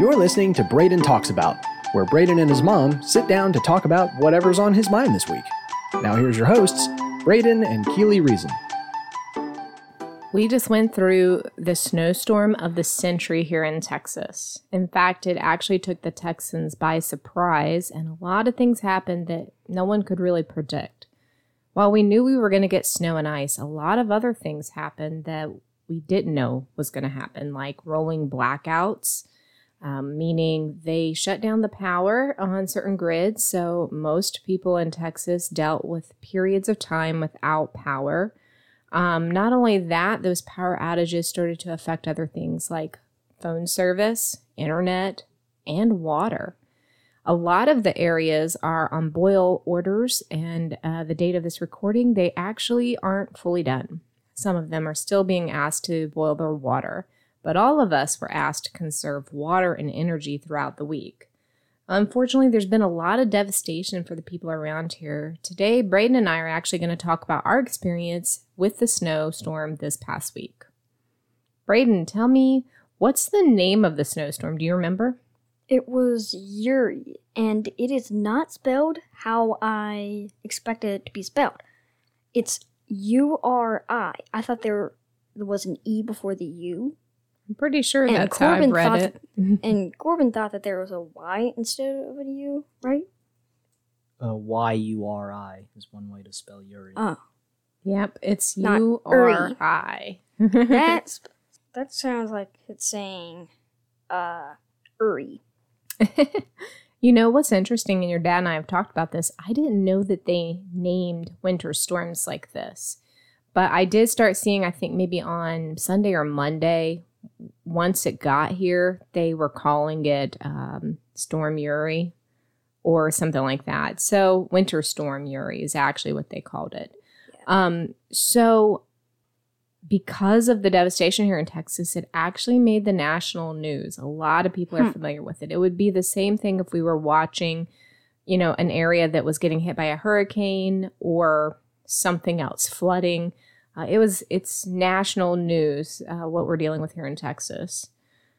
You're listening to Braden Talks About, where Braden and his mom sit down to talk about whatever's on his mind this week. Now, here's your hosts, Braden and Keely Reason. We just went through the snowstorm of the century here in Texas. In fact, it actually took the Texans by surprise, and a lot of things happened that no one could really predict. While we knew we were going to get snow and ice, a lot of other things happened that we didn't know was going to happen, like rolling blackouts, um, meaning they shut down the power on certain grids. So most people in Texas dealt with periods of time without power. Um, not only that, those power outages started to affect other things like phone service, internet, and water. A lot of the areas are on boil orders, and uh, the date of this recording, they actually aren't fully done. Some of them are still being asked to boil their water, but all of us were asked to conserve water and energy throughout the week. Unfortunately, there's been a lot of devastation for the people around here. Today, Braden and I are actually going to talk about our experience with the snowstorm this past week. Braden, tell me, what's the name of the snowstorm? Do you remember? It was Uri, and it is not spelled how I expected it to be spelled. It's U R I. I thought there was an E before the U. I'm pretty sure And that's how I've Corbin read thought it. And Corbin thought that there was a Y instead of a U, right? Uh, y U R I is one way to spell Yuri. Oh. yep, it's Not U R I. That's that sounds like it's saying uh Uri. you know what's interesting, and your dad and I have talked about this. I didn't know that they named winter storms like this, but I did start seeing. I think maybe on Sunday or Monday, once it got here, they were calling it um, Storm Uri or something like that. So Winter Storm Uri is actually what they called it. Um, so because of the devastation here in Texas, it actually made the national news. A lot of people are Hmm. familiar with it. It would be the same thing if we were watching, you know, an area that was getting hit by a hurricane or something else, flooding. Uh, it was it's national news uh, what we're dealing with here in Texas.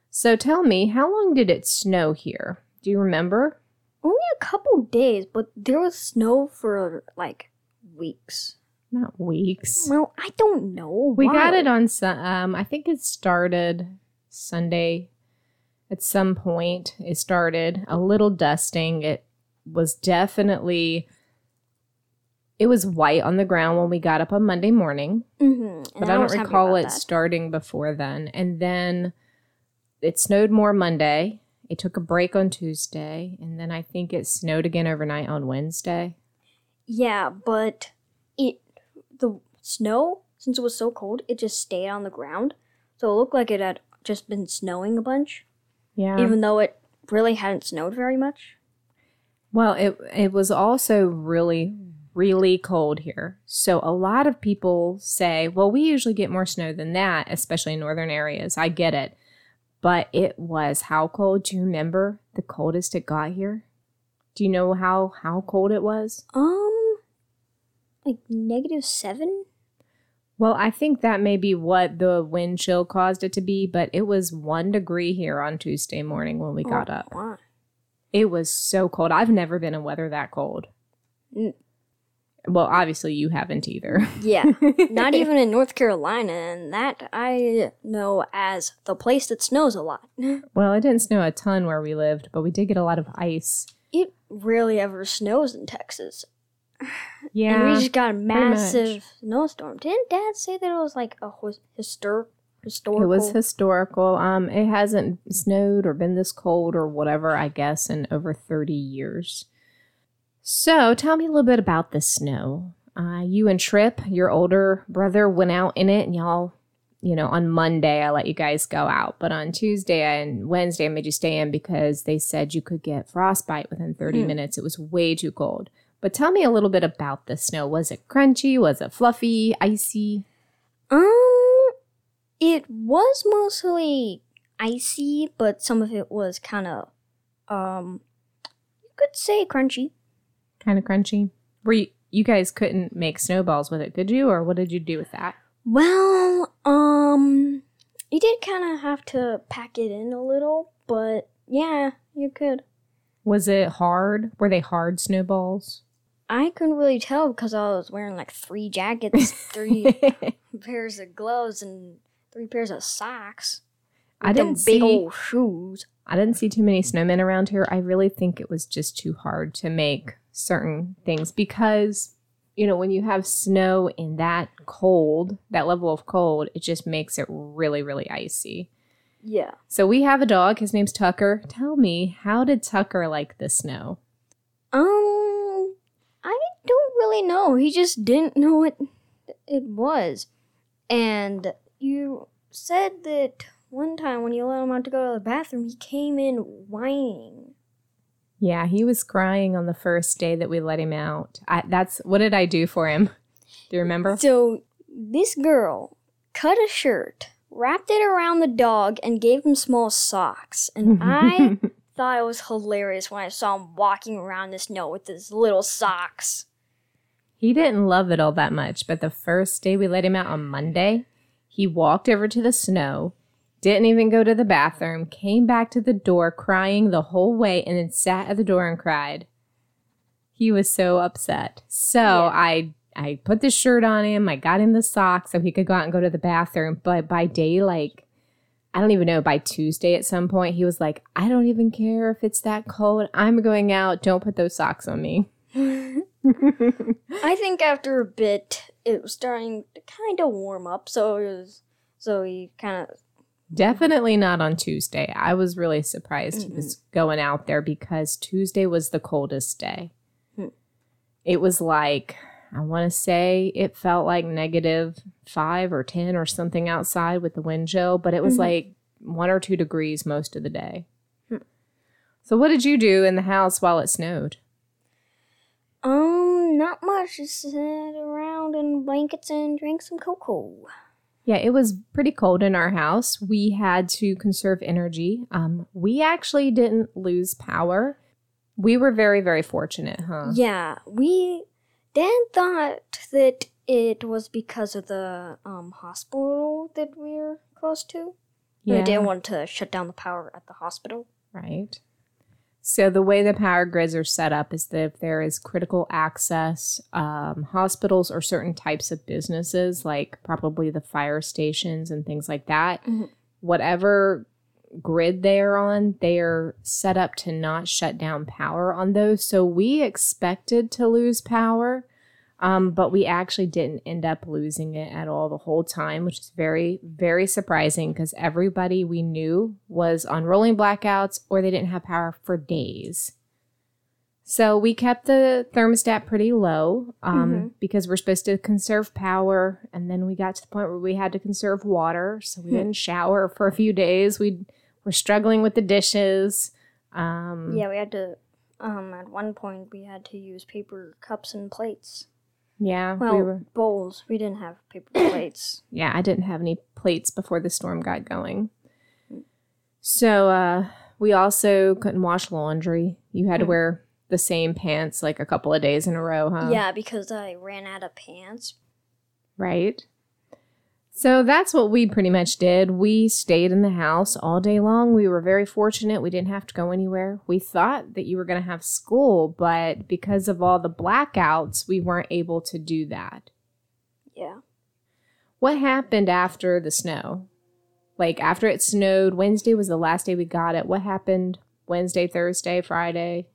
So tell me, how long did it snow here? Do you remember? Only a couple days, but there was snow for like weeks. Not weeks. Well, I don't know. We got it on Sun. Um, I think it started Sunday. At some point, it started a little dusting. It was definitely. It was white on the ground when we got up on Monday morning, Mhm, but I don't recall it that. starting before then. And then it snowed more Monday. It took a break on Tuesday, and then I think it snowed again overnight on Wednesday. Yeah, but it the snow since it was so cold, it just stayed on the ground, so it looked like it had just been snowing a bunch, Yeah. even though it really hadn't snowed very much. Well, it it was also really really cold here. So a lot of people say, "Well, we usually get more snow than that, especially in northern areas." I get it. But it was how cold? Do you remember the coldest it got here? Do you know how how cold it was? Um, like negative seven. Well, I think that may be what the wind chill caused it to be, but it was 1 degree here on Tuesday morning when we got Oh, up. wow. It was so cold. I've never been in weather that cold. Well, obviously you haven't either. Yeah, not even in North Carolina, and that I know as the place that snows a lot. Well, it didn't snow a ton where we lived, but we did get a lot of ice. It rarely ever snows in Texas. Yeah. and we just got a massive snowstorm. Didn't Dad say that it was like a historic historical? it was historical. Um, it hasn't snowed or been this cold or whatever, I guess, in over 30 years. So tell me a little bit about the snow. Uh, you and Trip, your older brother, went out in it, and y'all, you know, on Monday I let you guys go out, but on Tuesday and Wednesday I made you stay in because they said you could get frostbite within 30 Hmm. minutes. It was way too cold. But tell me a little bit about the snow. Was it crunchy? Was it fluffy? Icy? Um, it was mostly icy, but some of it was kind of, um, you could say crunchy. Kind of crunchy. Were you, you guys couldn't make snowballs with it, did you? Or what did you do with that? Well, um, you did kind of have to pack it in a little, but Yeah, you could. Was it hard? Were they hard snowballs? I couldn't really tell because I was wearing like three jackets, three pairs of gloves, and three pairs of socks. I didn't big see- old shoes. I didn't see too many snowmen around here. I really think it was just too hard to make certain things because, you know, when you have snow in that cold, that level of cold, it just makes it really, really icy. Yeah. So we have a dog. His name's Tucker. Tell me, how did Tucker like the snow? Um, I don't really know. He just didn't know what it was. And you said that one time when you let him out to go to the bathroom, he came in whining. Yeah, he was crying on the first day that we let him out. I, that's what did I do for him? Do you remember? So this girl cut a shirt, wrapped it around the dog, and gave him small socks. And I thought it was hilarious when I saw him walking around the snow with his little socks. He didn't love it all that much, but the first day we let him out on Monday, he walked over to the snow, didn't even go to the bathroom, came back to the door crying the whole way, and then sat at the door and cried. He was so upset. So Yeah. I I put the shirt on him, I got him the socks so he could go out and go to the bathroom. But by day, like I don't even know, by Tuesday at some point, he was like, I don't even care if it's that cold. I'm going out. Don't put those socks on me. I think after a bit, it was starting to kind of warm up, so it was, so he kind of, Definitely not on Tuesday. I was really surprised he was going out there because Tuesday was the coldest day. Hmm. It was like, I want to say it felt like negative five or 10 or something outside with the wind chill, but it was Mhm. like one or two degrees most of the day. Hmm. So, what did you do in the house while it snowed? um, not much. Just sat around in blankets and drank some cocoa. Yeah, it was pretty cold in our house. We had to conserve energy. Um, we actually didn't lose power. We were very, very fortunate, huh? Yeah, we. Dad thought that it was because of the um hospital that we're close to. Yeah. They didn't want to shut down the power at the hospital. Right. So the way the power grids are set up is that if there is critical access, um, hospitals or certain types of businesses, like probably the fire stations and things like that, Mhm. whatever grid they are on, they are set up to not shut down power on those. So we expected to lose power, um, but we actually didn't end up losing it at all the whole time, which is very, very surprising because everybody we knew was on rolling blackouts or they didn't have power for days. So we kept the thermostat pretty low um, Mhm. because we're supposed to conserve power. And then we got to the point where we had to conserve water. So we Hmm. didn't shower for a few days. We were struggling with the dishes. Um, Yeah, we had to. Um, at one point we had to use paper cups and plates. Yeah. Well, we were, bowls. We didn't have paper plates. yeah, I didn't have any plates before the storm got going. So uh, we also couldn't wash laundry. You had to Hmm. wear the same pants like a couple of days in a row, huh? Yeah, because I ran out of pants. Right. So that's what we pretty much did. We stayed in the house all day long. We were very fortunate. We didn't have to go anywhere. We thought that you were going to have school, but because of all the blackouts, we weren't able to do that. Yeah. What happened after the snow? Like after it snowed, Wednesday was the last day we got it. What happened Wednesday, Thursday, Friday?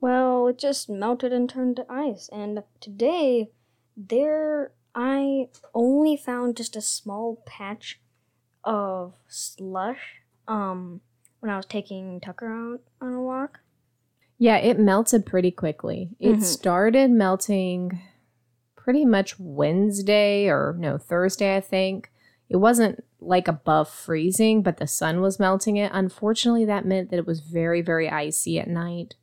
Well, it just melted and turned to ice. And today, there, I only found just a small patch of slush. Um, when I was taking Tucker out on a walk. Yeah, it melted pretty quickly. It Mhm. started melting pretty much Wednesday or no, Thursday, I think. It wasn't like above freezing, but the sun was melting it. Unfortunately, that meant that it was very, very icy at night.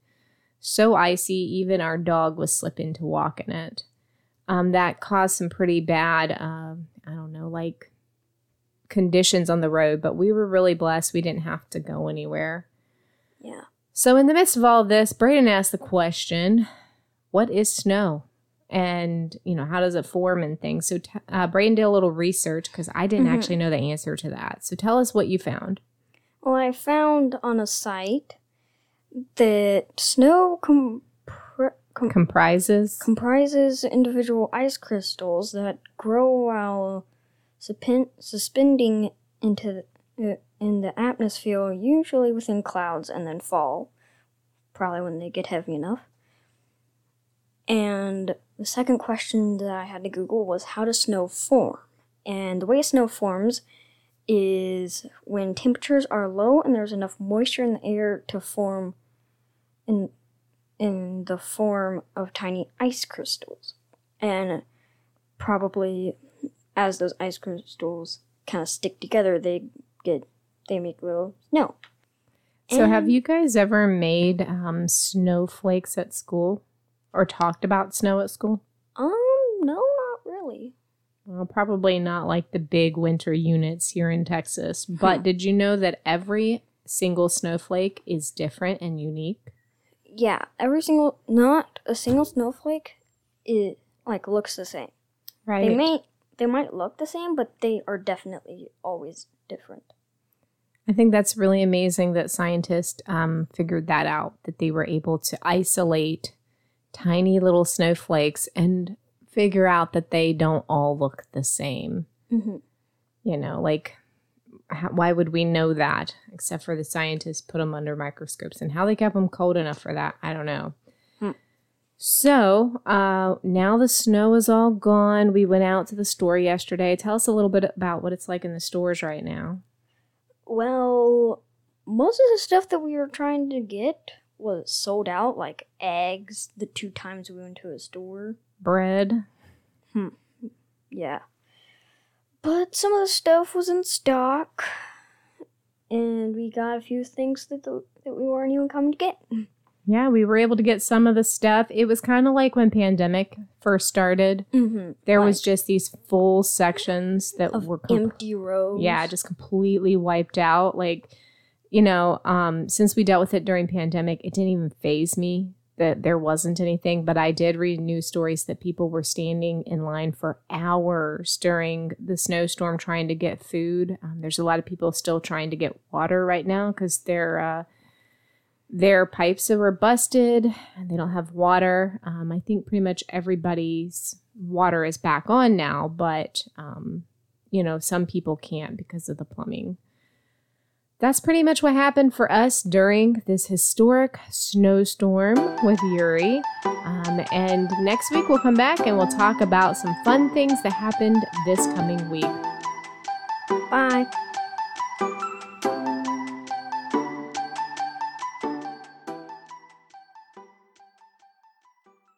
So icy, even our dog was slipping to walk in it. Um, that caused some pretty bad, um, I don't know, like conditions on the road, but we were really blessed. We didn't have to go anywhere. Yeah. So, in the midst of all of this, Braden asked the question, What is snow? And, you know, how does it form and things? So, t- uh, Braden did a little research because I didn't Mhm. actually know the answer to that. So, tell us what you found. Well, I found on a site that snow compr- com- Comprises. comprises individual ice crystals that grow while suspend- suspending into the, uh, in the atmosphere, usually within clouds, and then fall, probably when they get heavy enough. And the second question that I had to Google was how does snow form? And the way snow forms is when temperatures are low and there's enough moisture in the air to form in in the form of tiny ice crystals. And probably as those ice crystals kind of stick together, they get they make little snow. So, have you guys ever made um, snowflakes at school or talked about snow at school? Um, no, not really. Well, probably not like the big winter units here in Texas. But did you know that every single snowflake is different and unique? Yeah, every single not a single snowflake it like looks the same. Right. They may they might look the same, but they are definitely always different. I think that's really amazing that scientists um, figured that out, that they were able to isolate tiny little snowflakes and figure out that they don't all look the same. hmm You know, like, why would we know that except for the scientists put them under microscopes and how they kept them cold enough for that? I don't know. Hmm. So uh, now the snow is all gone. We went out to the store yesterday. Tell us a little bit about what it's like in the stores right now. Well, most of the stuff that we were trying to get was sold out, like eggs. The two times we went to a store, Bread. yeah. But some of the stuff was in stock, and we got a few things that the, that we weren't even coming to get. Yeah, we were able to get some of the stuff. It was kind of like when pandemic first started. Mm-hmm. There was just these full sections that were com- empty rows. yeah, just completely wiped out. Like, you know, um, since we dealt with it during pandemic, it didn't even phase me that there wasn't anything. But I did read news stories that people were standing in line for hours during the snowstorm trying to get food. Um, there's a lot of people still trying to get water right now because their uh, their pipes were busted and they don't have water. Um, I think pretty much everybody's water is back on now, but um, you know, some people can't because of the plumbing. That's pretty much what happened for us during this historic snowstorm with Uri. Um, and next week we'll come back and we'll talk about some fun things that happened this coming week. Bye.